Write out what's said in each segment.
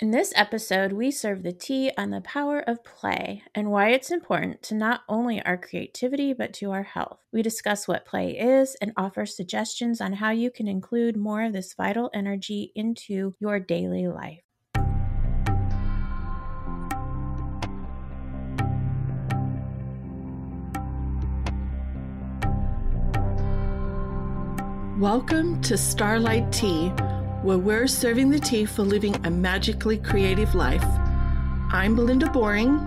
In this episode, we serve the tea on the power of play and why it's important to not only our creativity but to our health. We discuss what play is and offer suggestions on how you can include more of this vital energy into your daily life. Welcome to Starlight Tea, where we're serving the tea for living a magically creative life. I'm Belinda Boring.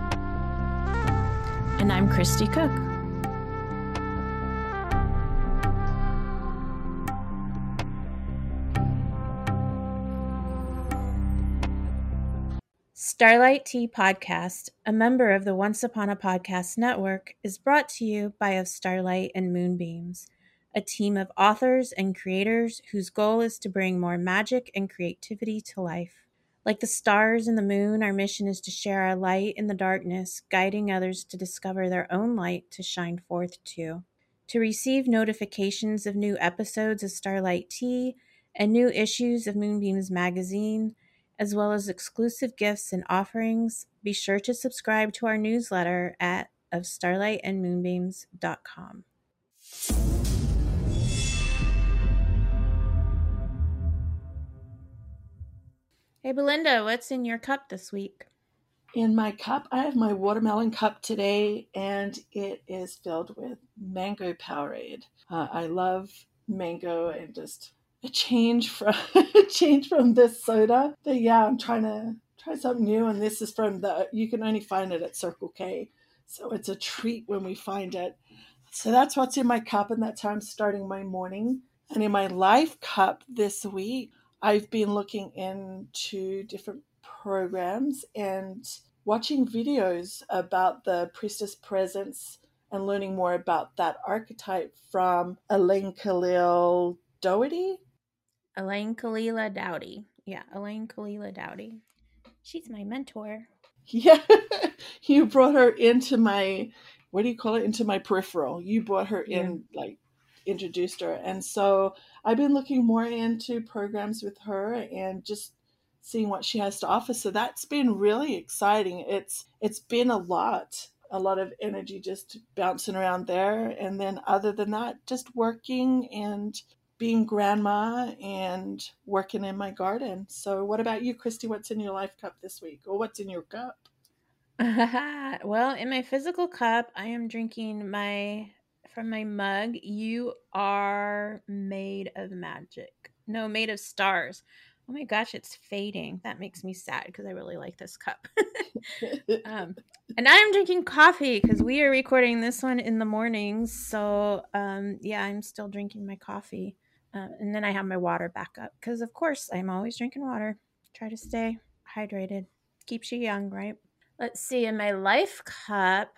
And I'm Christy Cook. Starlight Tea Podcast, a member of the Once Upon a Podcast network, is brought to you by Of Starlight and Moonbeams a team of authors and creators whose goal is to bring more magic and creativity to life. Like the stars and the moon, our mission is to share our light in the darkness, guiding others to discover their own light to shine forth too. To receive notifications of new episodes of Starlight Tea and new issues of Moonbeams magazine, as well as exclusive gifts and offerings, be sure to subscribe to our newsletter at of starlightandmoonbeams.com. Hey, Belinda, what's in your cup this week? In my cup, I have my watermelon cup today, and it is filled with mango Powerade. Uh, I love mango and just a change from a change from this soda. But yeah, I'm trying to try something new, and this is from the. You can only find it at Circle K, so it's a treat when we find it. So that's what's in my cup, and that's how I'm starting my morning. And in my life cup this week, I've been looking into different programs and watching videos about the priestess presence and learning more about that archetype from Elaine Khalil Doherty. Elaine Kalila Doughty. Yeah, Elaine Kalila Doughty. She's my mentor. Yeah, you brought her into my, what do you call it? Into my peripheral. You brought her yeah. in, like, introduced her. And so I've been looking more into programs with her and just seeing what she has to offer. So that's been really exciting. It's it's been a lot, a lot of energy just bouncing around there. And then other than that, just working and being grandma and working in my garden. So what about you, Christy? What's in your life cup this week? Or what's in your cup? well, in my physical cup, I am drinking my from my mug, you are made of magic. No, made of stars. Oh my gosh, it's fading. That makes me sad because I really like this cup. um, and I'm drinking coffee because we are recording this one in the mornings. So, um, yeah, I'm still drinking my coffee. Uh, and then I have my water back up because, of course, I'm always drinking water. Try to stay hydrated. Keeps you young, right? Let's see. In my life cup,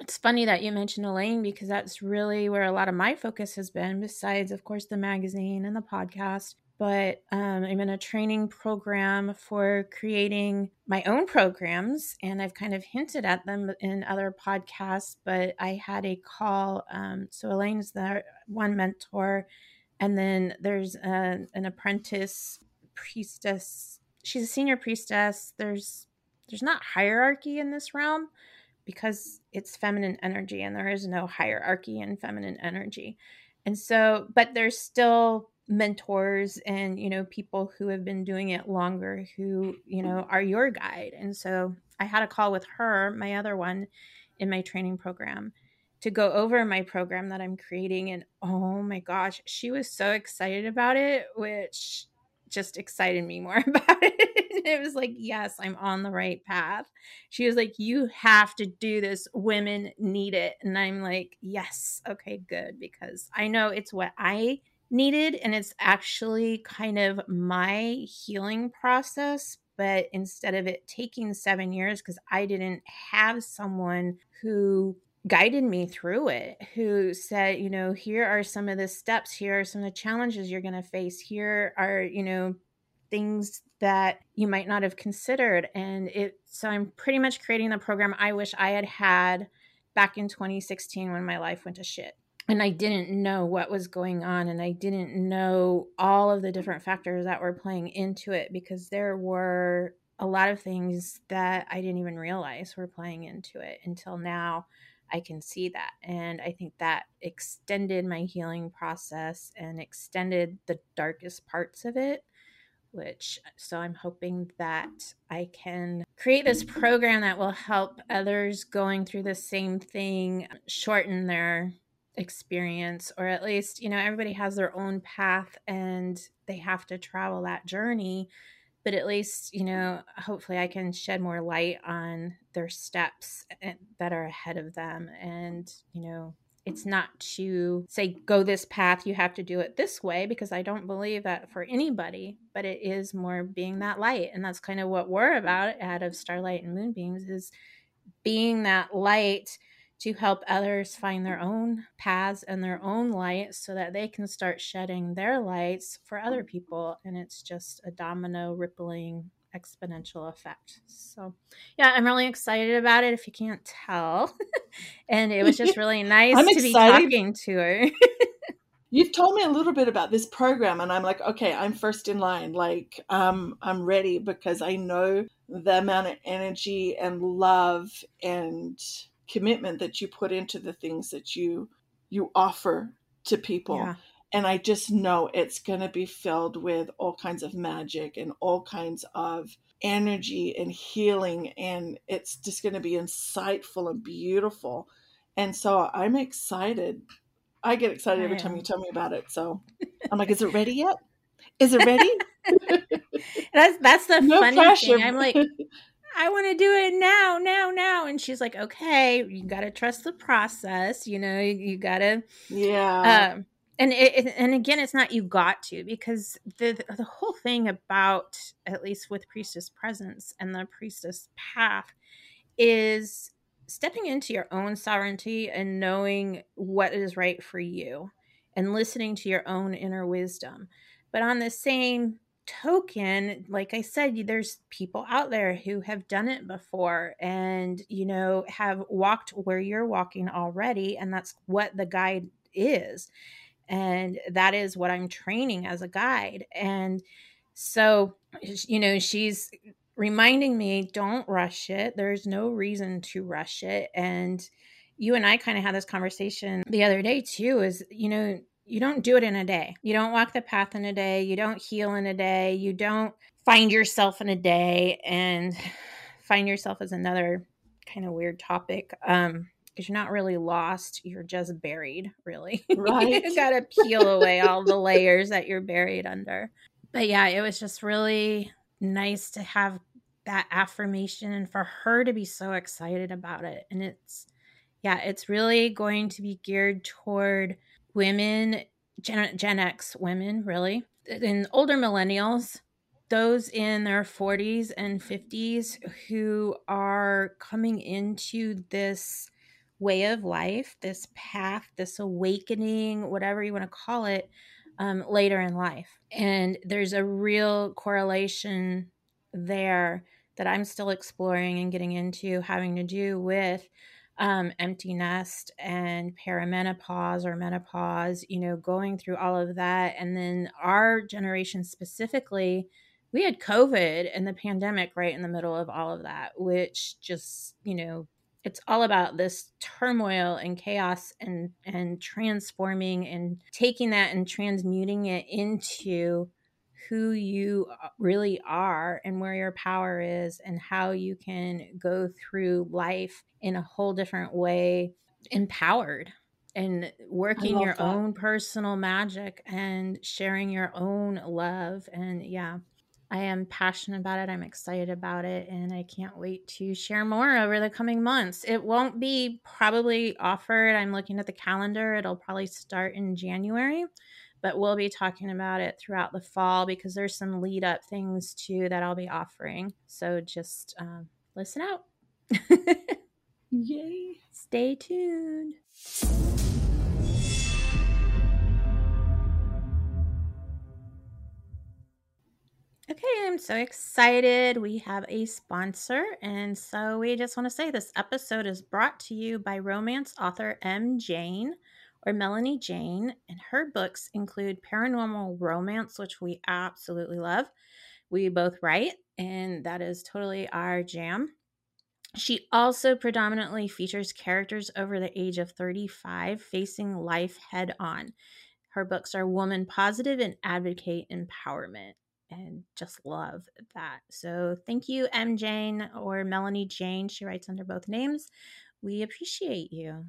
it's funny that you mentioned Elaine because that's really where a lot of my focus has been, besides, of course, the magazine and the podcast. But um, I'm in a training program for creating my own programs, and I've kind of hinted at them in other podcasts. But I had a call. Um, so Elaine's the one mentor, and then there's a, an apprentice priestess. She's a senior priestess. There's there's not hierarchy in this realm because it's feminine energy and there is no hierarchy in feminine energy. And so, but there's still mentors and, you know, people who have been doing it longer who, you know, are your guide. And so I had a call with her, my other one in my training program to go over my program that I'm creating. And oh my gosh, she was so excited about it, which just excited me more about it. it was like, yes, I'm on the right path. She was like, you have to do this. Women need it. And I'm like, yes, okay, good. Because I know it's what I needed. And it's actually kind of my healing process. But instead of it taking seven years, because I didn't have someone who guided me through it who said you know here are some of the steps here are some of the challenges you're going to face here are you know things that you might not have considered and it so i'm pretty much creating the program i wish i had had back in 2016 when my life went to shit and i didn't know what was going on and i didn't know all of the different factors that were playing into it because there were a lot of things that I didn't even realize were playing into it until now. I can see that. And I think that extended my healing process and extended the darkest parts of it which so I'm hoping that I can create this program that will help others going through the same thing shorten their experience or at least you know everybody has their own path and they have to travel that journey. But at least you know hopefully i can shed more light on their steps eh, that are ahead of them and you know it's not to say go this path you have to do it this way because i don't believe that for anybody but it is more being that light and that's kind of what we're about out of starlight and moonbeams is being that light to help others find their own paths and their own light so that they can start shedding their lights for other people and it's just a domino rippling exponential effect. So, yeah, I'm really excited about it if you can't tell. and it was just really nice to excited. be talking to her. You've told me a little bit about this program and I'm like, okay, I'm first in line. Like, um, I'm ready because I know the amount of energy and love and commitment that you put into the things that you you offer to people. Yeah and I just know it's going to be filled with all kinds of magic and all kinds of energy and healing and it's just going to be insightful and beautiful. And so I'm excited. I get excited every time you tell me about it. So I'm like, is it ready yet? Is it ready? that's that's the no funny pressure. thing. I'm like, I want to do it now, now, now. And she's like, okay, you got to trust the process. You know, you, you got to, yeah. Um, and it, and again it's not you got to because the the whole thing about at least with priestess presence and the priestess path is stepping into your own sovereignty and knowing what is right for you and listening to your own inner wisdom. But on the same token like i said there's people out there who have done it before and you know have walked where you're walking already and that's what the guide is and that is what i'm training as a guide and so you know she's reminding me don't rush it. There's no reason to rush it and you and i kind of had this conversation the other day too is you know you don't do it in a day. You don't walk the path in a day. You don't heal in a day. You don't find yourself in a day and find yourself as another kind of weird topic um because you're not really lost you're just buried really. Right. you gotta peel away all the layers that you're buried under. But yeah it was just really nice to have that affirmation and for her to be so excited about it. And it's yeah it's really going to be geared toward women gen, gen x women really and older millennials those in their 40s and 50s who are coming into this way of life, this path, this awakening, whatever you want to call it, um, later in life. And there's a real correlation there that I'm still exploring and getting into, having to do with um, empty nest and perimenopause or menopause, you know, going through all of that. And then our generation specifically, we had COVID and the pandemic right in the middle of all of that, which just, you know, it's all about this turmoil and chaos and and transforming and taking that and transmuting it into who you really are and where your power is and how you can go through life in a whole different way empowered and working your that. own personal magic and sharing your own love and yeah I am passionate about it. I'm excited about it, and I can't wait to share more over the coming months. It won't be probably offered. I'm looking at the calendar. It'll probably start in January, but we'll be talking about it throughout the fall because there's some lead up things too that I'll be offering. So just um, listen out. Yay. Stay tuned. Okay, I'm so excited. We have a sponsor. And so we just want to say this episode is brought to you by romance author M. Jane or Melanie Jane. And her books include paranormal romance, which we absolutely love. We both write, and that is totally our jam. She also predominantly features characters over the age of 35 facing life head on. Her books are woman positive and advocate empowerment and just love that. So thank you, M. Jane or Melanie Jane. She writes under both names. We appreciate you.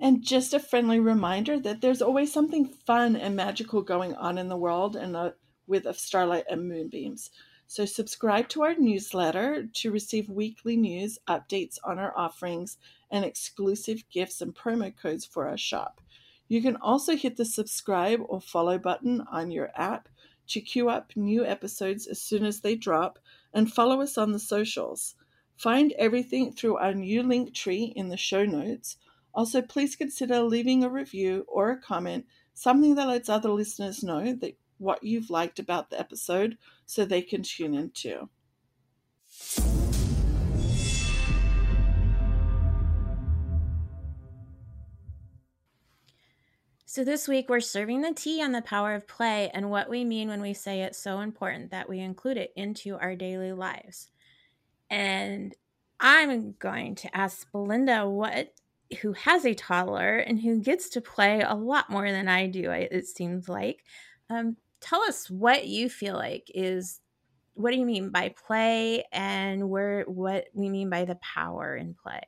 And just a friendly reminder that there's always something fun and magical going on in the world and uh, with of Starlight and Moonbeams. So subscribe to our newsletter to receive weekly news, updates on our offerings, and exclusive gifts and promo codes for our shop. You can also hit the subscribe or follow button on your app to queue up new episodes as soon as they drop and follow us on the socials. Find everything through our new link tree in the show notes. Also, please consider leaving a review or a comment, something that lets other listeners know that what you've liked about the episode so they can tune in too. So, this week we're serving the tea on the power of play and what we mean when we say it's so important that we include it into our daily lives. And I'm going to ask Belinda what who has a toddler and who gets to play a lot more than I do, it seems like. Um, tell us what you feel like is what do you mean by play and where what we mean by the power in play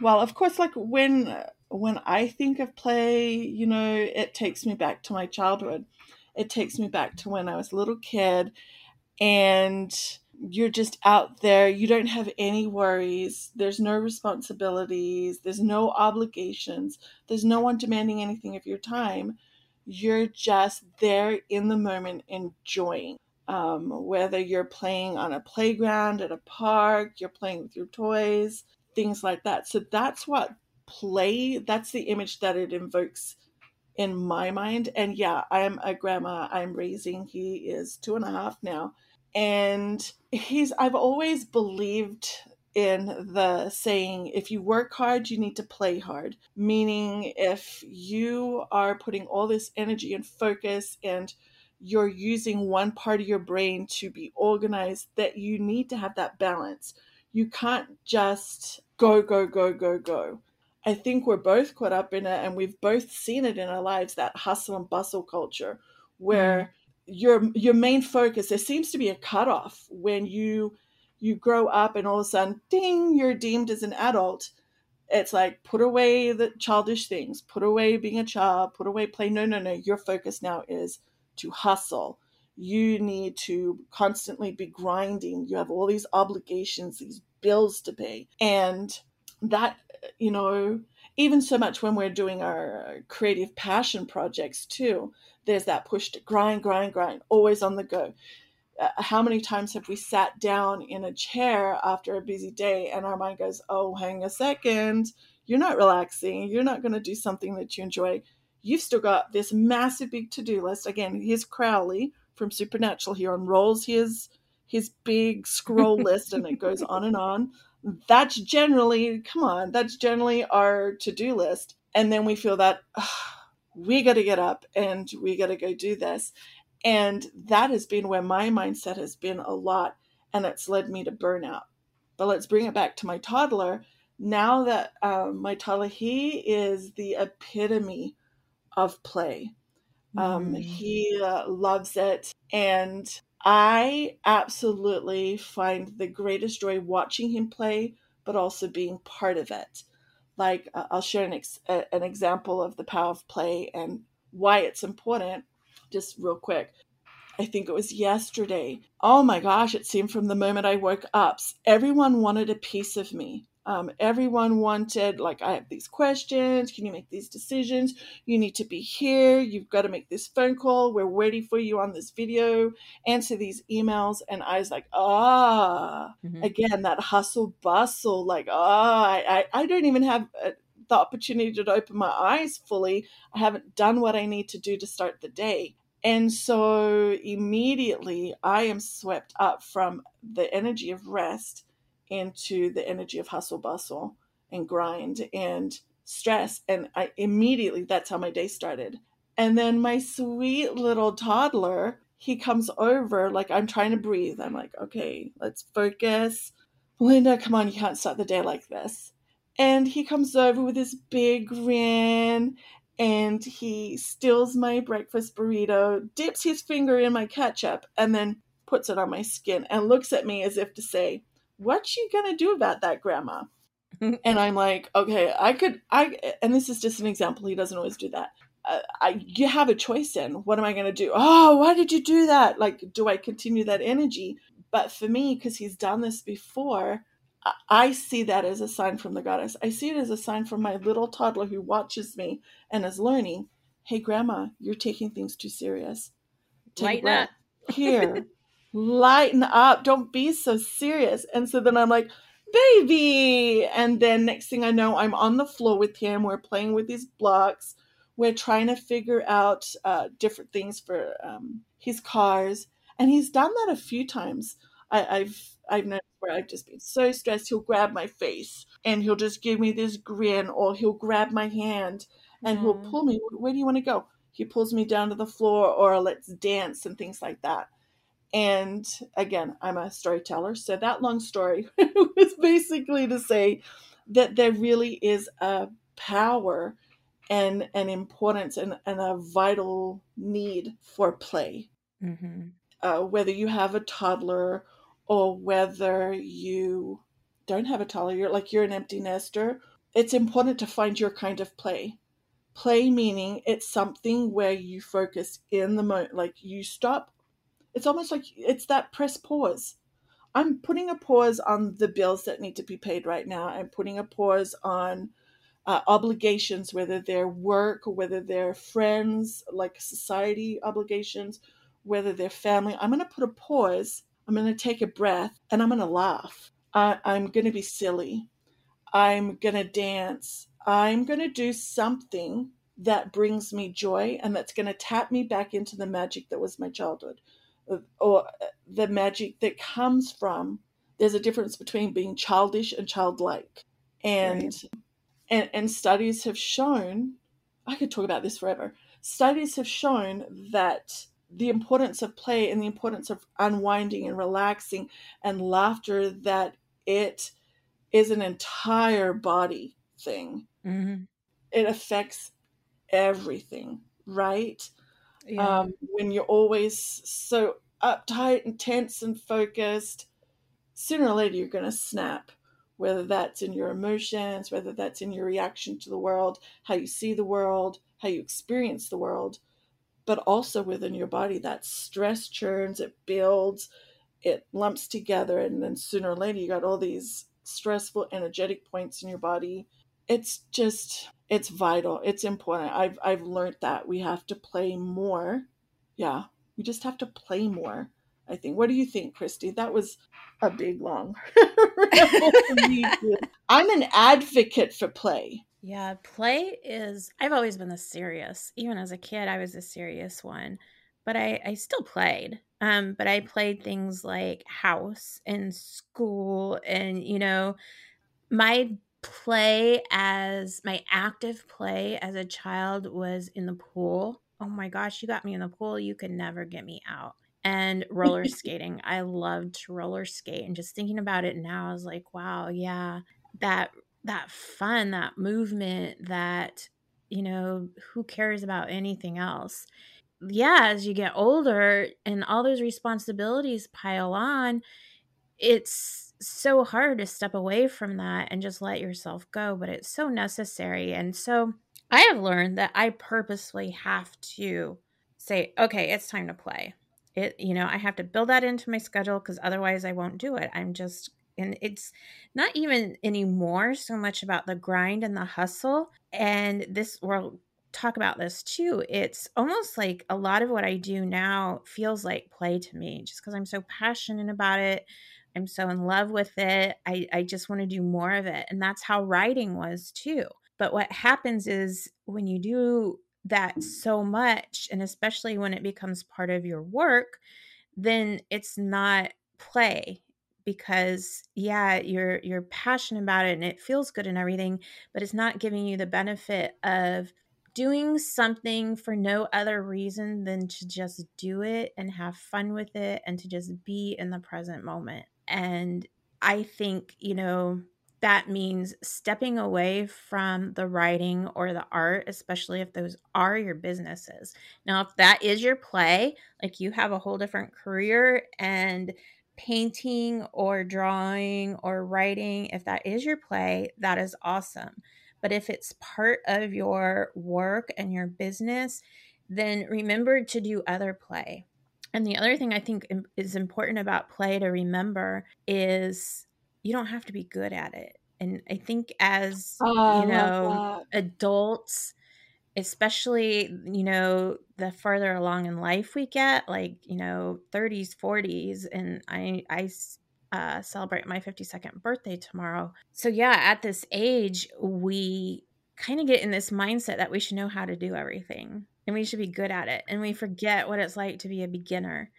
well of course like when when i think of play you know it takes me back to my childhood. It takes me back to when i was a little kid and you're just out there. You don't have any worries. There's no responsibilities. There's no obligations. There's no one demanding anything of your time. You're just there in the moment enjoying um, whether you're playing on a playground at a park you're playing with your toys things like that. So that's what play that's the image that it invokes in my mind. And yeah i'm a grandma i'm raising he is two and a half now. And he's i've always believed in the saying if you work hard you need to play hard. Meaning if you are putting all this energy and focus and you're using one part of your brain to be organized that you need to have that balance. You can't just go go go go go i think we're both caught up in it and we've both seen it in our lives that hustle and bustle culture where mm. your your main focus there seems to be a cutoff when you you grow up and all of a sudden, ding, you're deemed as an adult. It's like put away the childish things, put away being a child, put away play. No, no, no. Your focus now is to hustle. You need to constantly be grinding. You have all these obligations, these bills to pay. And that, you know, even so much when we're doing our creative passion projects too, there's that push to grind, grind, grind, always on the go. Uh, how many times have we sat down in a chair after a busy day and our mind goes, oh, hang a second, you're not relaxing, you're not going to do something that you enjoy. You've still got this massive big to do list. Again, here's Crowley from Supernatural. He unrolls his his big scroll list and it goes on and on. That's generally, come on, that's generally our to do list. And then we feel that oh, we got to get up and we got to go do this. And that has been where my mindset has been a lot, and it's led me to burnout. But let's bring it back to my toddler. Now that um, my toddler, he is the epitome of play. Um, mm. He uh, loves it. And I absolutely find the greatest joy watching him play, but also being part of it. Like, uh, I'll share an, ex- an example of the power of play and why it's important just real quick. I think it was yesterday. Oh my gosh, it seemed from the moment I woke up, everyone wanted a piece of me. Um, everyone wanted, like, I have these questions. Can you make these decisions? You need to be here. You've got to make this phone call. We're waiting for you on this video. Answer these emails. And I was like, ah, mm-hmm. again, that hustle bustle. Like, ah, I, I, I don't even have uh, the opportunity to open my eyes fully. I haven't done what I need to do to start the day. And so immediately I am swept up from the energy of rest into the energy of hustle bustle and grind and stress. And I immediately, that's how my day started. And then my sweet little toddler he comes over, like I'm trying to breathe. I'm like, okay, let's focus. Linda, come on, you can't start the day like this. And he comes over with this big grin and he steals my breakfast burrito, dips his finger in my ketchup, and then puts it on my skin and looks at me as if to say, What you gonna do about that, Grandma? and I'm like, okay, I could, I, and this is just an example. He doesn't always do that. Uh, I, you have a choice in what am I going to do? Oh, why did you do that? Like, do I continue that energy? But for me, because he's done this before, I, I see that as a sign from the goddess. I see it as a sign from my little toddler who watches me and is learning. Hey, Grandma, you're taking things too serious. Take Lighten up. Here, lighten up. Don't be so serious. And so then I'm like, baby. And then next thing I know, I'm on the floor with him. We're playing with these blocks. We're trying to figure out uh, different things for um, his cars. And he's done that a few times. I, I've I've noticed where I've just been so stressed. He'll grab my face and he'll just give me this grin, or he'll grab my hand and mm. he'll pull me. Where do you want to go? He pulls me down to the floor, or let's dance and things like that. And again, I'm a storyteller. So that long story was basically to say that there really is a power and an importance and, and a vital need for play. Mm-hmm. Uh, whether you have a toddler or whether you don't have a toddler, you're like you're an empty nester, it's important to find your kind of play. Play meaning it's something where you focus in the moment, like you stop it's almost like it's that press pause. I'm putting a pause on the bills that need to be paid right now. I'm putting a pause on uh, obligations, whether they're work whether they're friends, like society obligations, whether they're family. I'm going to put a pause. I'm going to take a breath and I'm going to laugh. I, I'm going to be silly. I'm going to dance. I'm going to do something that brings me joy and that's going to tap me back into the magic that was my childhood or the magic that comes from there's a difference between being childish and childlike and right. and and studies have shown i could talk about this forever studies have shown that the importance of play and the importance of unwinding and relaxing and laughter that it is an entire body thing mm-hmm. it affects everything right yeah. um, when you're always so uptight and tense and focused, sooner or later you're going to snap. Whether that's in your emotions, whether that's in your reaction to the world, how you see the world, how you experience the world, but also within your body, that stress churns, it builds, it lumps together, and then sooner or later you got all these stressful energetic points in your body. It's just it's vital it's important. I've i've learned that we have to play more. Yeah we just have to play more i think. What do you think christy? That was a big long i'm an advocate for play. Yeah play is i've always been the serious even as a kid i was a serious one but i i still played. Um but i played things like house and school and you know my play as my active play as a child was in the pool. Oh my gosh, you got me in the pool. You could never get me out. And roller skating. I loved to roller skate. And just thinking about it now, I was like, wow, yeah, that that fun, that movement, that, you know, who cares about anything else? Yeah, as you get older and all those responsibilities pile on, it's so hard to step away from that and just let yourself go, but it's so necessary. And so I have learned that I purposely have to say, okay, it's time to play. It, you know, I have to build that into my schedule because otherwise I won't do it. I'm just, and it's not even anymore so much about the grind and the hustle. And this, we'll talk about this too. It's almost like a lot of what I do now feels like play to me just because I'm so passionate about it. I'm so in love with it. I, I just want to do more of it. And that's how writing was too. But what happens is when you do that so much, and especially when it becomes part of your work, then it's not play because yeah you're you're passionate about it and it feels good and everything but it's not giving you the benefit of doing something for no other reason than to just do it and have fun with it and to just be in the present moment. And I think, you know, that means stepping away from the writing or the art, especially if those are your businesses. Now, if that is your play, like you have a whole different career and painting or drawing or writing, if that is your play, that is awesome. But if it's part of your work and your business, then remember to do other play. And the other thing I think is important about play to remember is you don't have to be good at it. And I think as Oh, you know, adults, especially, you know, the further along in life we get, like, you know, 30s, 40s, and I I uh, celebrate my 52nd birthday tomorrow. So yeah, at this age, we kind of get in this mindset that we should know how to do everything and we should be good at it and we forget what it's like to be a beginner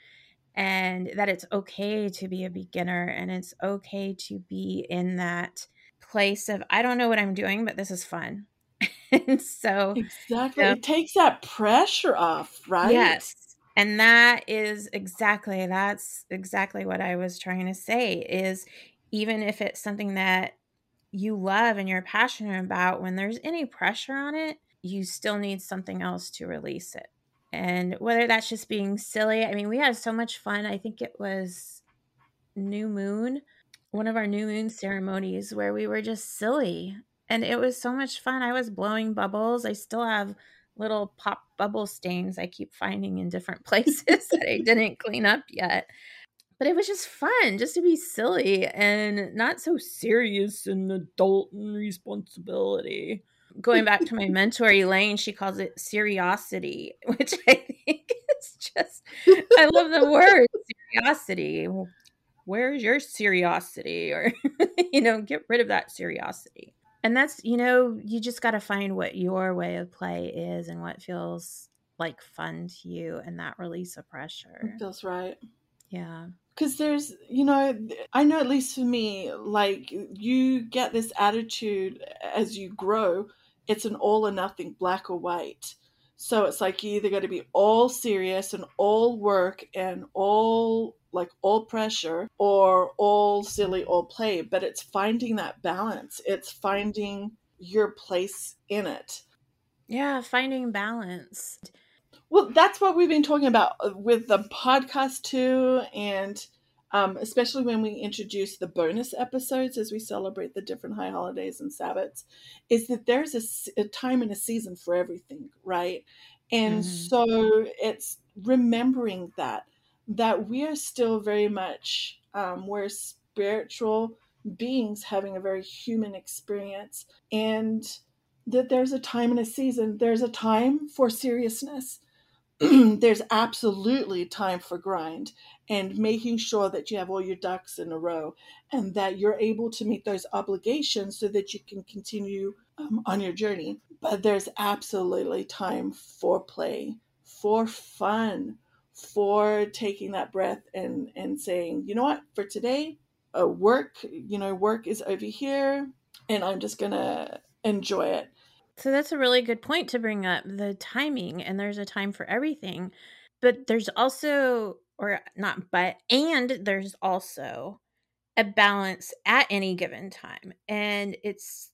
and that it's okay to be a beginner and it's okay to be in that place of I don't know what I'm doing, but this is fun. and so Exactly. It takes that pressure off, right? yes. And that is exactly that's exactly what I was trying to say is even if it's something that you love and you're passionate about when there's any pressure on it, you still need something else to release it. And whether that's just being silly, I mean, we had so much fun. I think it was New Moon, one of our New Moon ceremonies where we were just silly. And it was so much fun. I was blowing bubbles. I still have little pop bubble stains I keep finding in different places that I didn't clean up yet. But it was just fun just to be silly and not so serious and adult and responsibility going back to my mentor Elaine, she calls it seriosity, which I think is just I love the word seriosity. Where's your seriosity? Or you know, get rid of that seriosity. And that's, you know, you just got to find what your way of play is and what feels like fun to you and that release of pressure. It feels right. Yeah. Because there's, you know, I know at least for me, like you get this attitude as you grow, it's an all or nothing, black or white. So it's like you either got to be all serious and all work and all like all pressure or all silly, all play. But it's finding that balance, it's finding your place in it. Yeah, finding balance. Well, that's what we've been talking about uh, with the podcast too, and um, especially when we introduce the bonus episodes as we celebrate the different high holidays and Sabbats, is that there's a, a time and a season for everything, right? And Mhm. so it's remembering that that we are still very much um, we're spiritual beings having a very human experience, and that there's a time and a season. There's a time for seriousness there's absolutely time for grind and making sure that you have all your ducks in a row and that you're able to meet those obligations so that you can continue um, on your journey. But there's absolutely time for play, for fun, for taking that breath and, and saying, you know what, for today, uh, work, you know, work is over here and I'm just going to enjoy it. So that's a really good point to bring up the timing, and there's a time for everything. But there's also, or not, but, and there's also a balance at any given time. And it's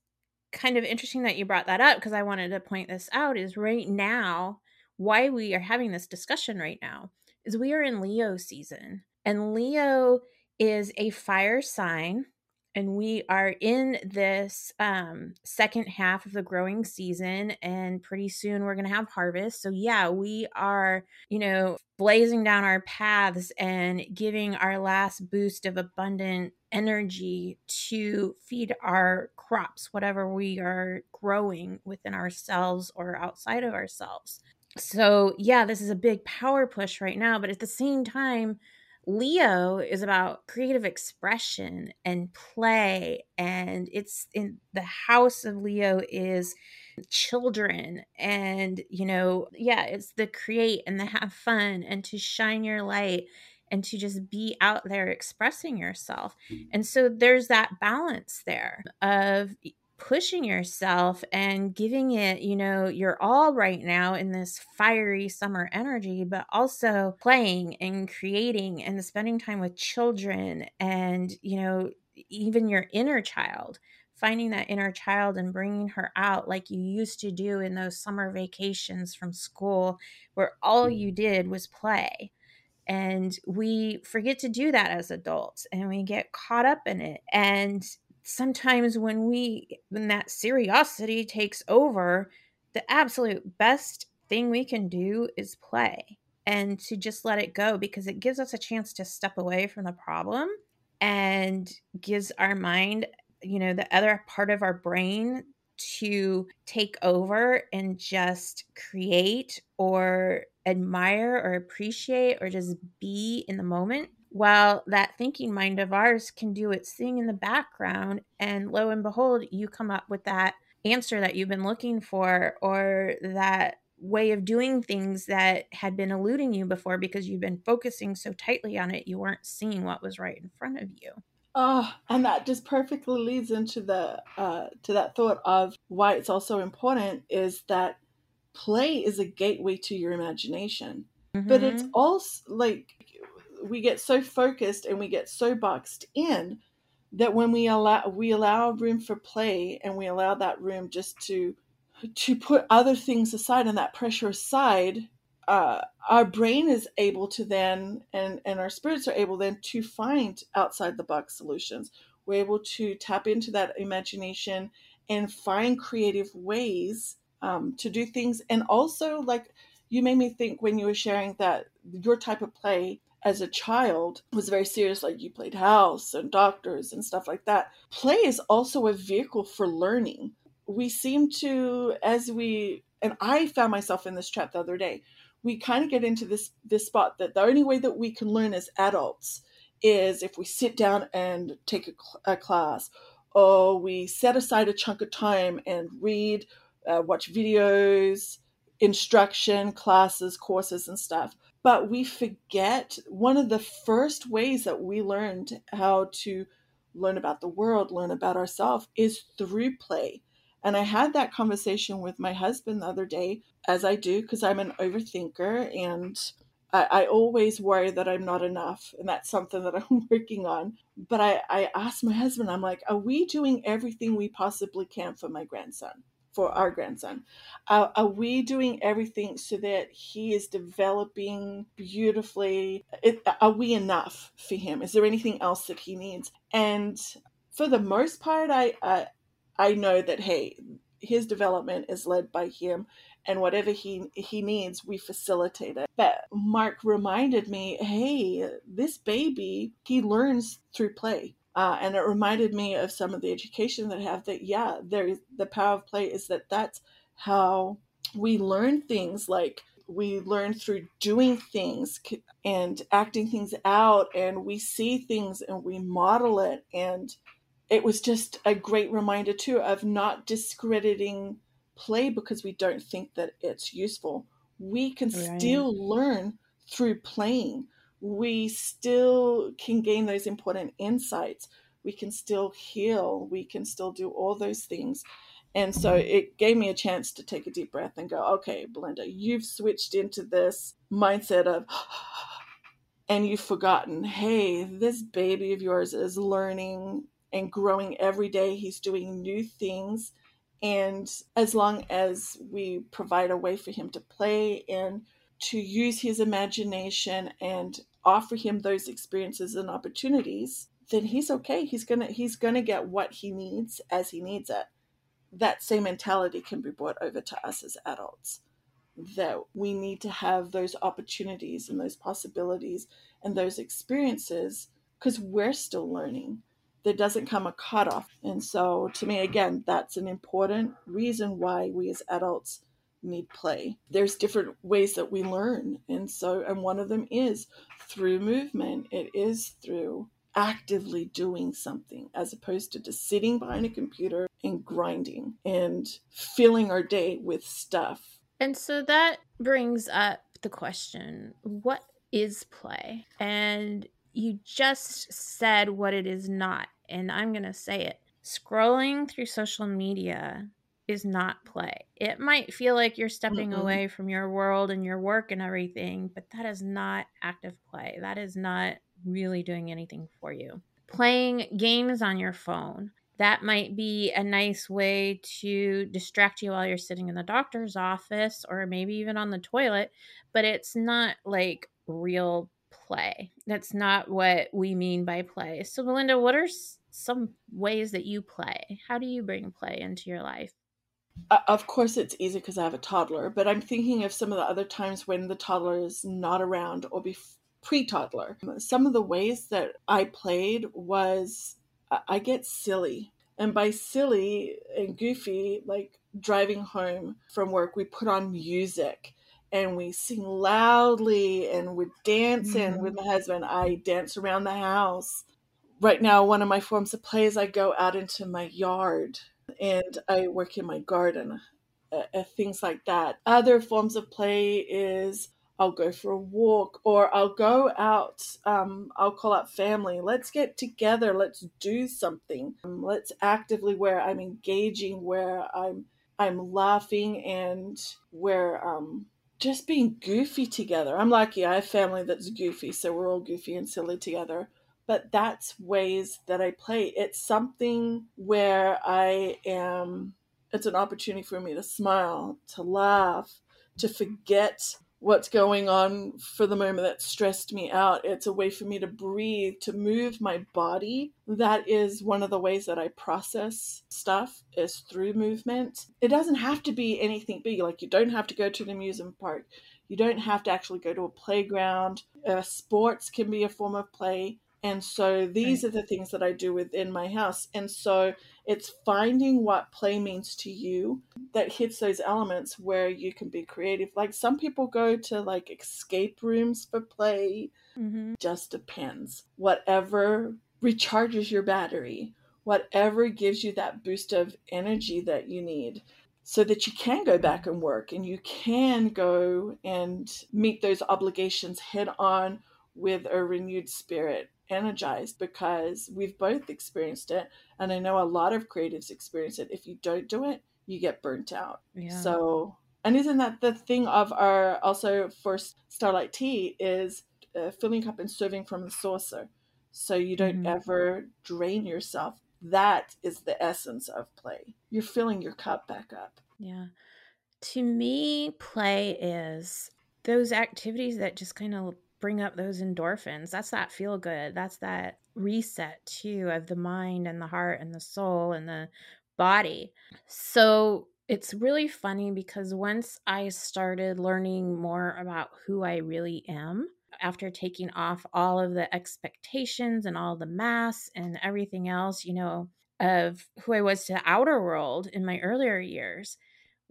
kind of interesting that you brought that up because I wanted to point this out is right now, why we are having this discussion right now is we are in Leo season, and Leo is a fire sign and we are in this um, second half of the growing season and pretty soon we're going to have harvest. So yeah we are you know blazing down our paths and giving our last boost of abundant energy to feed our crops whatever we are growing within ourselves or outside of ourselves. So yeah this is a big power push right now but at the same time Leo is about creative expression and play, and it's in the house of Leo is children, and you know, yeah, it's the create and the have fun and to shine your light and to just be out there expressing yourself. Mm. And so there's that balance there of pushing yourself and giving it, you know, your all right now in this fiery summer energy, but also playing and creating and spending time with children and, you know, even your inner child finding that inner child and bringing her out like you used to do in those summer vacations from school where all mm. you did was play. And we forget to do that as adults and we get caught up in it. And sometimes when we when that seriosity takes over the absolute best thing we can do is play and to just let it go because it gives us a chance to step away from the problem and gives our mind you know the other part of our brain to take over and just create or admire or appreciate or just be in the moment while that thinking mind of ours can do its thing in the background and lo and behold you come up with that answer that you've been looking for or that way of doing things that had been eluding you before because you've been focusing so tightly on it you weren't seeing what was right in front of you Oh, and that just perfectly leads into the uh, to that thought of why it's also important is that play is a gateway to your imagination, mm-hmm. but it's mm-hmm. also like we get so focused and we get so boxed in that when we allow we allow room for play and we allow that room just to to put other things aside and that pressure aside uh, our brain is able to then and and our spirits are able then to find outside the box solutions. We're able to tap into that imagination and find creative ways um, to do things. And also like you made me think when you were sharing that your type of play as a child was very serious like you played house and doctors and stuff like that. Play is also a vehicle for learning. We seem to as we and i found myself in this trap the other day. We kind of get into this this spot that the only way that we can learn as adults is if we sit down and take a, a class or we set aside a chunk of time and read uh, watch videos instruction classes courses and stuff but we forget one of the first ways that we learned how to learn about the world learn about ourselves is through play and I had that conversation with my husband the other day, as I do, because I'm an overthinker and I, I, always worry that I'm not enough. And that's something that I'm working on. But I, I asked my husband, I'm like, are we doing everything we possibly can for my grandson? For our grandson, uh, are we doing everything so that he is developing beautifully? It, are we enough for him? Is there anything else that he needs? And for the most part, I, I I know that hey, his development is led by him and whatever he he needs we facilitate it but mark reminded me hey this baby he learns through play uh, and it reminded me of some of the education that I have that yeah there the power of play is that that's how we learn things like we learn through doing things and acting things out and we see things and we model it and it was just a great reminder too of not discrediting play because we don't think that it's useful. We can right. still learn through playing. We still can gain those important insights. We can still heal. We can still do all those things. And so it gave me a chance to take a deep breath and go, okay, Belinda, you've switched into this mindset of, and you've forgotten, hey, this baby of yours is learning and growing every day. He's doing new things. And as long as we provide a way for him to play and to use his imagination and offer him those experiences and opportunities, then he's okay. He's gonna he's gonna get what he needs as he needs it. That same mentality can be brought over to us as adults. That we need to have those opportunities and those possibilities and those experiences because we're still learning there doesn't come a cutoff. And so, to me, again, that's an important reason why we as adults need play. There's different ways that we learn. And so, and one of them is through movement, it is through actively doing something as opposed to just sitting behind a computer and grinding and filling our day with stuff. And so that brings up the question what is play? And you just said what it is not and I'm going to say it. scrolling through social media is not play. It might feel like you're stepping Mm-mm. away from your world and your work and everything, but that is not active play. That is not really doing anything for you. Playing games on your phone, that might be a nice way to distract you while you're sitting in the doctor's office or maybe even on the toilet, but it's not like real play. That's not what we mean by play. So, Belinda, what are some ways that you play? How do you bring play into your life? Uh, of course, it's easy because I have a toddler, but I'm thinking of some of the other times when the toddler is not around or be pre toddler. Some of the ways that I played was I get silly. And by silly and goofy, like driving home from work, we put on music and we sing loudly and we're dancing mm-hmm. with my husband. I dance around the house. Right now, one of my forms of play is I go out into my yard and I work in my garden, uh, things like that. Other forms of play is I'll go for a walk or I'll go out. Um, I'll call up family. Let's get together. Let's do something. Um, let's actively where I'm engaging, where I'm I'm laughing and where um just being goofy together. I'm lucky I have family that's goofy, so we're all goofy and silly together but that's ways that I play. It's something where I am, it's an opportunity for me to smile, to laugh, to forget what's going on for the moment that stressed me out. It's a way for me to breathe, to move my body. That is one of the ways that I process stuff is through movement. It doesn't have to be anything big. Like you don't have to go to the amusement park. You don't have to actually go to a playground. Uh, sports can be a form of play. And so these right. are the things that I do within my house. And so it's finding what play means to you that hits those elements where you can be creative. Like some people go to like escape rooms for play, mm-hmm. just depends. Whatever recharges your battery, whatever gives you that boost of energy that you need so that you can go back and work and you can go and meet those obligations head on with a renewed spirit energized because we've both experienced it and i know a lot of creatives experience it. If you don't do it you get burnt out. Yeah. so and isn't that the thing of our also for starlight tea is uh, filling up and serving from the saucer. So you don't mm-hmm. ever drain yourself. That is the essence of play. You're filling your cup back up. Yeah. To me play is those activities that just kind of bring up those endorphins. That's that feel good. That's that reset too of the mind and the heart and the soul and the body. So it's really funny because once I started learning more about who I really am, after taking off all of the expectations and all the masks and everything else, you know, of who I was to the outer world in my earlier years,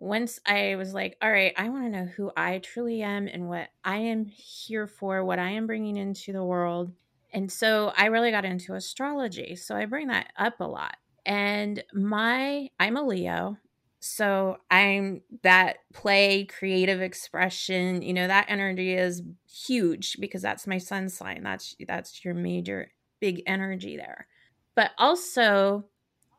once I was like, all right, I want to know who I truly am and what I am here for, what I am bringing into the world. And so I really got into astrology. So I bring that up a lot. And my, I'm a Leo. So I'm that play, creative expression, you know, that energy is huge because that's my sun sign. That's, that's your major big energy there. But also,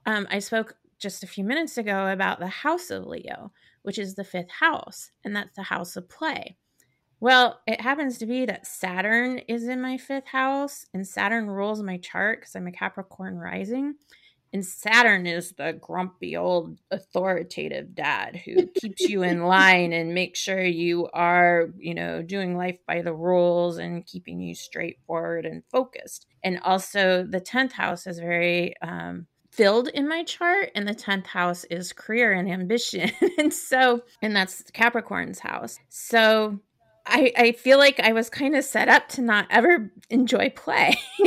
um, I spoke just a few minutes ago about the house of Leo, which is the fifth house, and that's the house of play. Well, it happens to be that Saturn is in my fifth house, and Saturn rules my chart because I'm a Capricorn rising. And Saturn is the grumpy old authoritative dad who keeps you in line and makes sure you are, you know, doing life by the rules and keeping you straightforward and focused. And also, the 10th house is very um, filled in my chart and the 10th house is career and ambition. And so and that's capricorn's house. So i i feel like i was kind of set up to not ever enjoy play.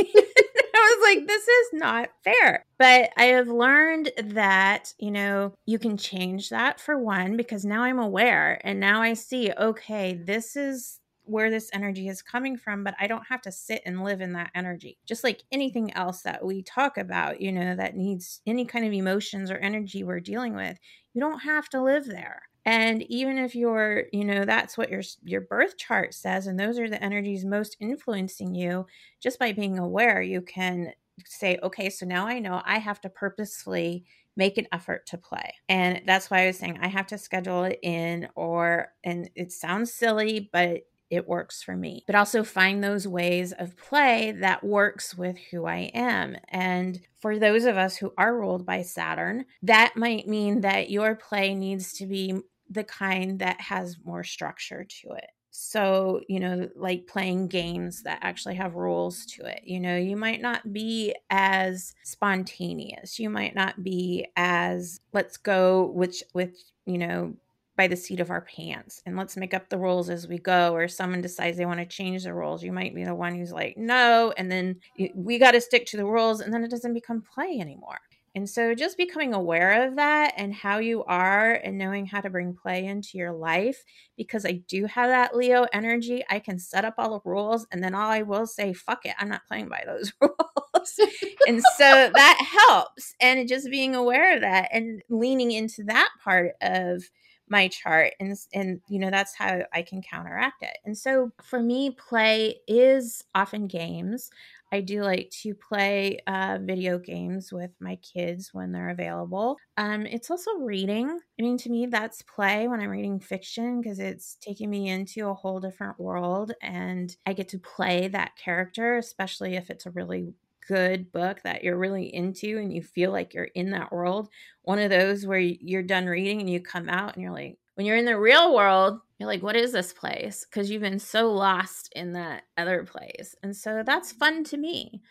I was like, this is not fair. But I have learned that, you know, you can change that for one, because now I'm aware and now I see, okay, this is where this energy is coming from, but I don't have to sit and live in that energy. Just like anything else that we talk about, you know, that needs any kind of emotions or energy we're dealing with, you don't have to live there. And even if you're, you know, that's what your your birth chart says and those are the energies most influencing you, just by being aware, you can say, okay, so now I know I have to purposefully make an effort to play. And that's why I was saying I have to schedule it in, or, and it sounds silly, but it works for me. But also find those ways of play that works with who I am. And for those of us who are ruled by Saturn, that might mean that your play needs to be the kind that has more structure to it. So, you know, like playing games that actually have rules to it. You know, you might not be as spontaneous. You might not be as let's go which with, you know, by the seat of our pants and let's make up the rules as we go or someone decides they want to change the rules you might be the one who's like no and then we got to stick to the rules and then it doesn't become play anymore and so just becoming aware of that and how you are and knowing how to bring play into your life, because I do have that Leo energy, I can set up all the rules and then all I will say, fuck it, I'm not playing by those rules. and so that helps. And just being aware of that and leaning into that part of my chart and and you know that's how I can counteract it. And so for me play is often games. I do like to play uh, video games with my kids when they're available. Um, it's also reading. I mean, to me, that's play when I'm reading fiction because it's taking me into a whole different world and I get to play that character, especially if it's a really good book that you're really into and you feel like you're in that world. One of those where you're done reading and you come out and you're like, when you're in the real world, you're like, what is this place? Because you've been so lost in that other place. And so that's fun to me.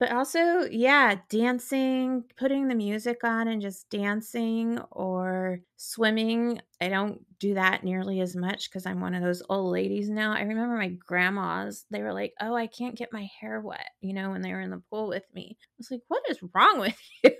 But also, yeah, dancing, putting the music on and just dancing or swimming. I don't do that nearly as much because I'm one of those old ladies now. I remember my grandmas, they were like, oh, I can't get my hair wet, you know, when they were in the pool with me. I was like, what is wrong with you?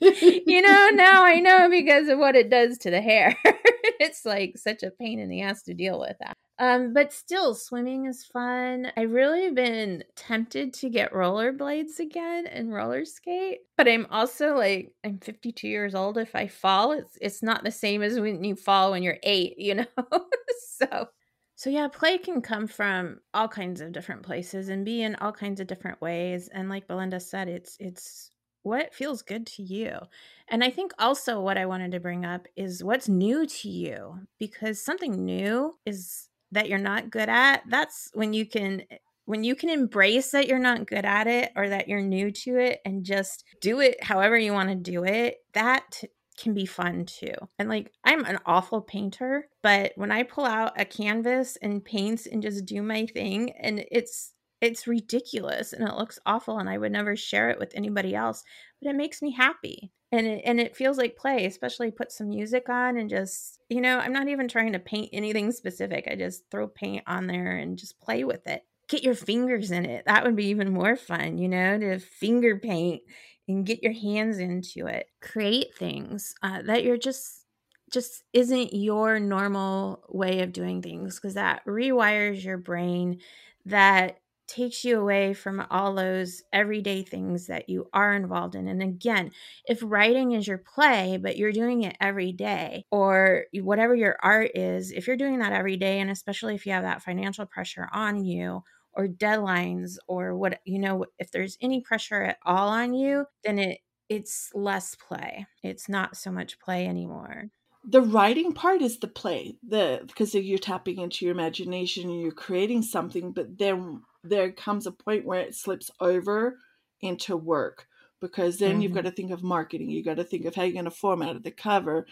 you know, now I know because of what it does to the hair. it's like such a pain in the ass to deal with that. Um, but still, swimming is fun. I've really been tempted to get rollerblades again and roller skate, but I'm also like I'm 52 years old. If I fall, it's it's not the same as when you fall when you're eight, you know. so so yeah, play can come from all kinds of different places and be in all kinds of different ways. And like Belinda said, it's it's what feels good to you. And I think also what I wanted to bring up is what's new to you because something new is that you're not good at. That's when you can eh, when you can embrace that you're not good at it or that you're new to it and just do it however you want to do it. That can be fun too. And like I'm an awful painter, but when I pull out a canvas and paint and just do my thing and it's it's ridiculous and it looks awful and I would never share it with anybody else, but it makes me happy. And it, and it feels like play, especially put some music on and just, you know, I'm not even trying to paint anything specific. I just throw paint on there and just play with it. Get your fingers in it. That would be even more fun, you know, to finger paint and get your hands into it. Create things uh, that you're just just isn't your normal way of doing things because that rewires your brain that takes you away from all those everyday things that you are involved in. And again, if writing is your play, but you're doing it every day, or whatever your art is, if you're doing that every day, and especially if you have that financial pressure on you, or deadlines, or what, you know, if there's any pressure at all on you, then it it's less play. It's not so much play anymore the writing part is the play the because you're tapping into your imagination and you're creating something but then there comes a point where it slips over into work because then mm-hmm. you've got to think of marketing you've got to think of how you're going to format the cover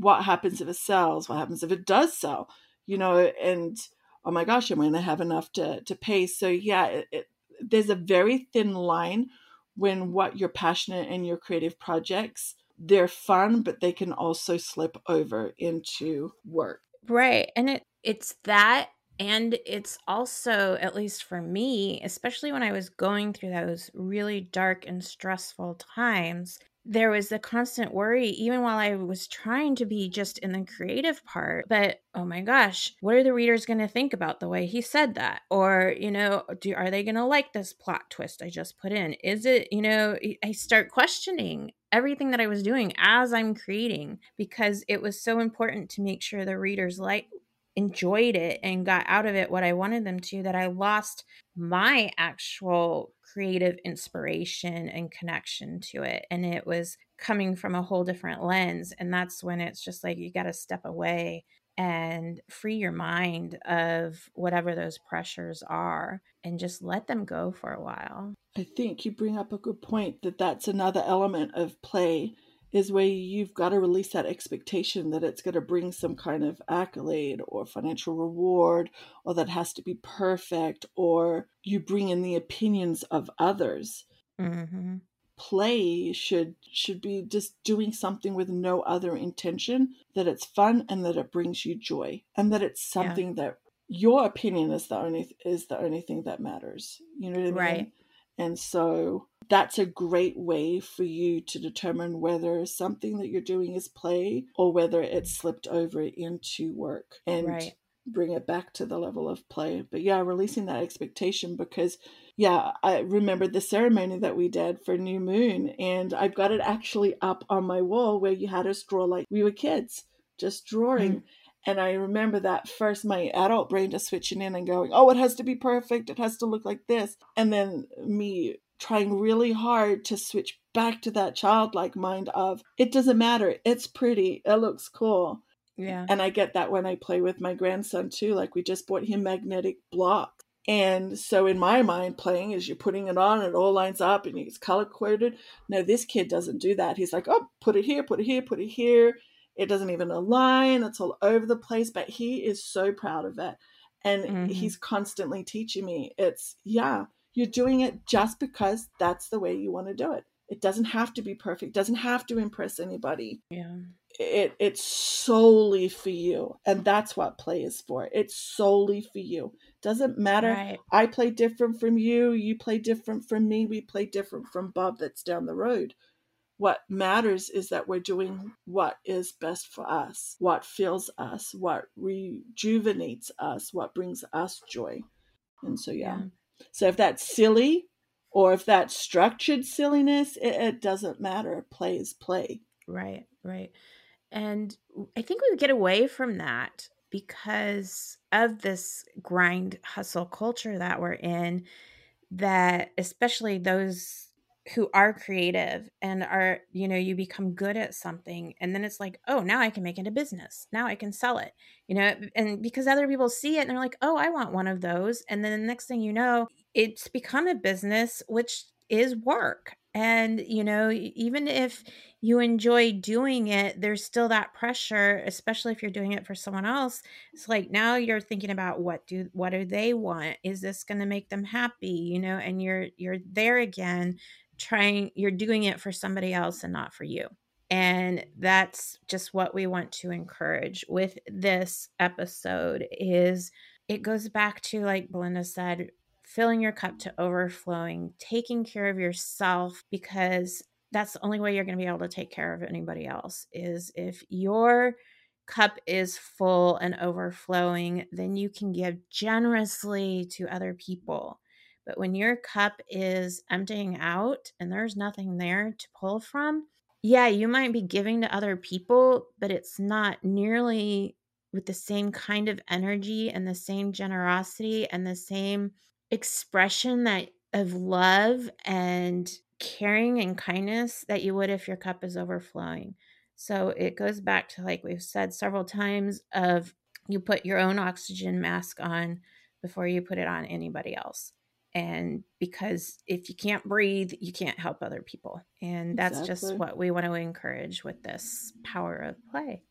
what happens if it sells what happens if it does sell you know and oh my gosh am i going to have enough to, to pay so yeah it, it, there's a very thin line when what you're passionate in your creative projects they're fun but they can also slip over into work right and it it's that and it's also, at least for me, especially when I was going through those really dark and stressful times, there was the constant worry, even while I was trying to be just in the creative part. But oh my gosh, what are the readers going to think about the way he said that? Or, you know, do, are they going to like this plot twist I just put in? Is it, you know, I start questioning everything that I was doing as I'm creating because it was so important to make sure the readers like enjoyed it and got out of it what I wanted them to, that I lost my actual creative inspiration and connection to it. And it was coming from a whole different lens. And that's when it's just like you got to step away and free your mind of whatever those pressures are and just let them go for a while. I think you bring up a good point that that's another element of play is where you've got to release that expectation that it's going to bring some kind of accolade or financial reward or that has to be perfect or you bring in the opinions of others mm-hmm. play should should be just doing something with no other intention that it's fun and that it brings you joy and that it's something yeah. that your opinion is the only is the only thing that matters you know what i mean right and so that's a great way for you to determine whether something that you're doing is play or whether it's slipped over into work and right. bring it back to the level of play. But yeah, releasing that expectation because yeah, I remember the ceremony that we did for New Moon and I've got it actually up on my wall where you had us draw like we were kids, just drawing. Mm. And I remember that first, my adult brain just switching in and going, oh, it has to be perfect. It has to look like this. And then me trying really hard to switch back to that childlike mind of, it doesn't matter. It's pretty. It looks cool. Yeah. And I get that when I play with my grandson too. Like we just bought him magnetic blocks. And so in my mind, playing is you're putting it on, it all lines up and it's color coded. No, this kid doesn't do that. He's like, oh, put it here, put it here, put it here it doesn't even align. It's all over the place, but he is so proud of it. And mm-hmm. he's constantly teaching me it's, yeah, you're doing it just because that's the way you want to do it. It doesn't have to be perfect, doesn't have to impress anybody. Yeah. It it's solely for you. And that's what play is for. It's solely for you. Doesn't matter. Right. I play different from you, you play different from me, we play different from Bob that's down the road what matters is that we're doing what is best for us, what fills us, what rejuvenates us, what brings us joy. And so, yeah. yeah. So, if that's silly or if that's structured silliness, it, it doesn't matter. Play is play. Right, right. And I think we get away from that because of this grind hustle culture that we're in, that especially those who are creative and are you know you become good at something and then it's like oh now i can make it a business. Now i can sell it. You know and because other people see it and they're like oh i want one of those and then the next thing you know it's become a business which is work and you know even if you enjoy doing it there's still that pressure especially if you're doing it for someone else. It's like now you're thinking about what do what do they want? Is this going to make them happy? You know and you're you're there again trying you're doing it for somebody else and not for you. And that's just what we want to encourage with this episode is it goes back to like belinda said filling your cup to overflowing taking care of yourself because that's the only way you're going to be able to take care of anybody else is if your cup is full and overflowing then you can give generously to other people but when your cup is emptying out and there's nothing there to pull from, yeah, you might be giving to other people, but it's not nearly with the same kind of energy and the same generosity and the same expression that of love and caring and kindness that you would if your cup is overflowing. So it goes back to like we've said several times of you put your own oxygen mask on before you put it on anybody else and because if you can't breathe you can't help other people and that's exactly. just what we want to encourage with this power of play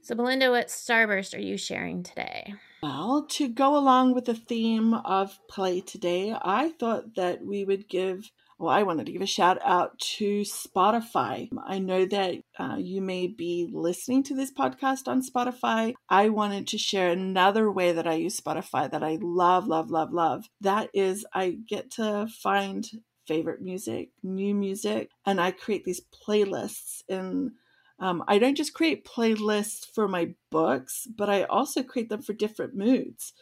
so belinda what starburst are you sharing today well to go along with the theme of play today i thought that we would give well, I wanted to give a shout out to Spotify. I know that uh, you may be listening to this podcast on Spotify. I wanted to share another way that I use Spotify that I love, love, love, love. That is, I get to find favorite music, new music, and I create these playlists. And um, I don't just create playlists for my books, but I also create them for different moods.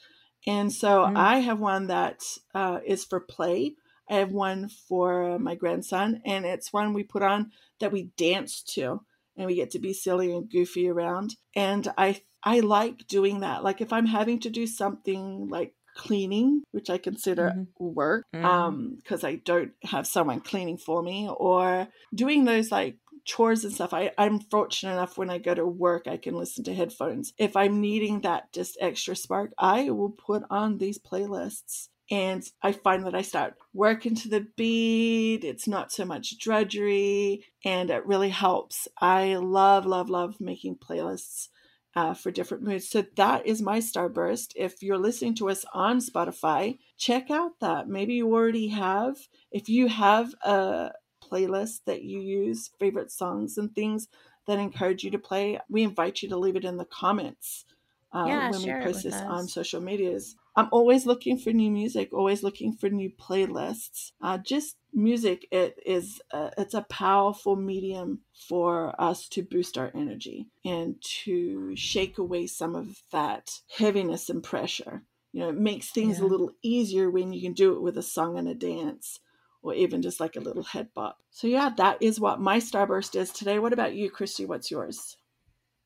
And so mm. I have one that uh, is for play I have one for my grandson, and it's one we put on that we dance to, and we get to be silly and goofy around. And I I like doing that. Like if I'm having to do something like cleaning, which I consider mm-hmm. work, mm-hmm. um, because I don't have someone cleaning for me, or doing those like chores and stuff. I, I'm fortunate enough when I go to work, I can listen to headphones. If I'm needing that just extra spark, I will put on these playlists and I find that I start working to the beat. It's not so much drudgery and it really helps. I love, love, love making playlists uh, for different moods. So that is my starburst. If you're listening to us on Spotify, check out that. Maybe you already have. If you have a playlist that you use, favorite songs and things that encourage you to play, we invite you to leave it in the comments uh, yeah, when we post this us. on social medias. I'm always looking for new music, always looking for new playlists. Uh, just music, it is a, it's a powerful medium for us to boost our energy and to shake away some of that heaviness and pressure. You know, it makes things yeah. a little easier when you can do it with a song and a dance or even just like a little head bop. So yeah, that is what my starburst is today. What about you, Christy? What's yours?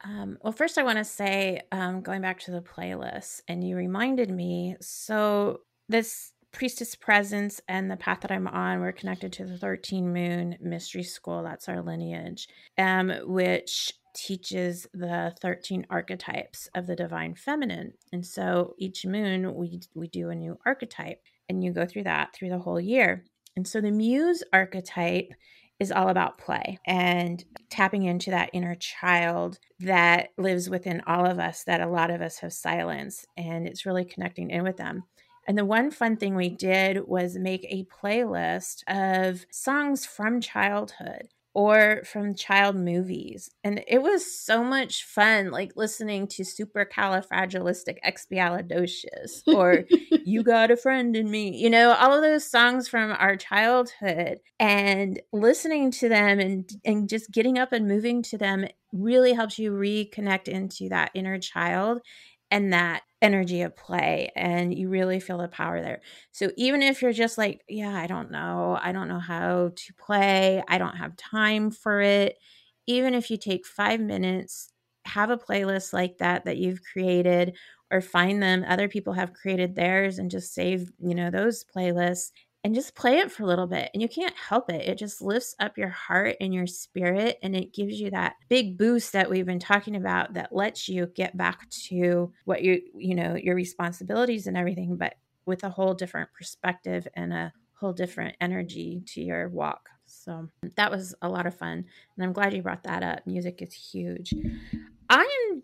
Um, well, first, I want to say, um, going back to the playlist, and you reminded me. So, this priestess presence and the path that I'm on, we're connected to the 13 moon mystery school. That's our lineage, um, which teaches the 13 archetypes of the divine feminine. And so each moon we we do a new archetype and you go through that through the whole year. And so the muse archetype is all about play and tapping into that inner child that lives within all of us that a lot of us have silenced. And it's really connecting in with them. And the one fun thing we did was make a playlist of songs from childhood or from child movies. And it was so much fun, like listening to Super Supercalifragilisticexpialidocious or You Got a Friend in Me, you know, all of those songs from our childhood and listening to them and, and just getting up and moving to them really helps you reconnect into that inner child and that energy of play and you really feel the power there. So even if you're just like, yeah, I don't know, I don't know how to play, I don't have time for it, even if you take 5 minutes, have a playlist like that that you've created or find them other people have created theirs and just save, you know, those playlists and just play it for a little bit and you can't help it it just lifts up your heart and your spirit and it gives you that big boost that we've been talking about that lets you get back to what you you know your responsibilities and everything but with a whole different perspective and a whole different energy to your walk. So that was a lot of fun and i'm glad you brought that up. Music is huge. I am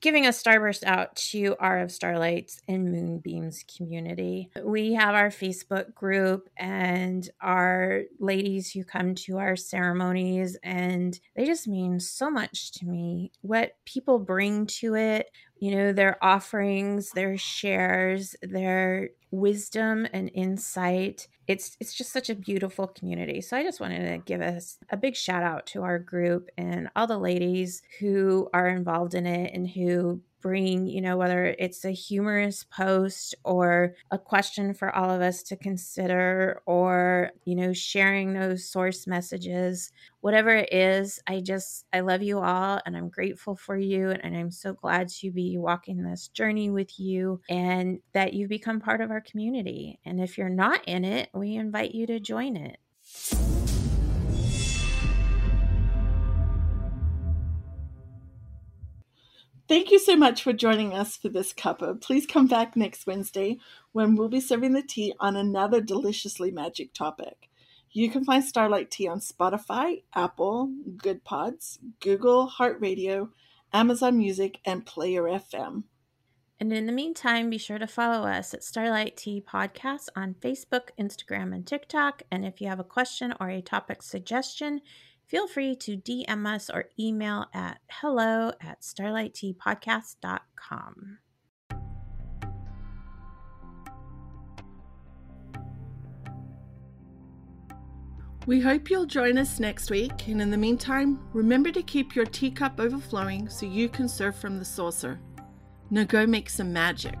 giving a starburst out to our of starlights and moonbeams community. We have our facebook group and our ladies who come to our ceremonies and they just mean so much to me. What people bring to it you know their offerings their shares their wisdom and insight. It's it's just such a beautiful community. So i just wanted to give us a big shout out to our group and all the ladies who are involved in it and who bring, you know, whether it's a humorous post or a question for all of us to consider or, you know, sharing those source messages, whatever it is, I just, I love you all and I'm grateful for you. And I'm so glad to be walking this journey with you and that you've become part of our community. And if you're not in it, we invite you to join it. Thank you so much for joining us for this cuppa. Please come back next Wednesday when we'll be serving the tea on another deliciously magic topic. You can find Starlight Tea on Spotify, Apple, Goodpods, Google, Heart Radio, Amazon Music, and Player FM. And in the meantime, be sure to follow us at Starlight Tea Podcast on Facebook, Instagram, and TikTok. And if you have a question or a topic suggestion, feel free to DM us or email at hello at starlightteapodcast.com. We hope you'll join us next week, and in the meantime, remember to keep your teacup overflowing so you can serve from the saucer. Now go make some magic.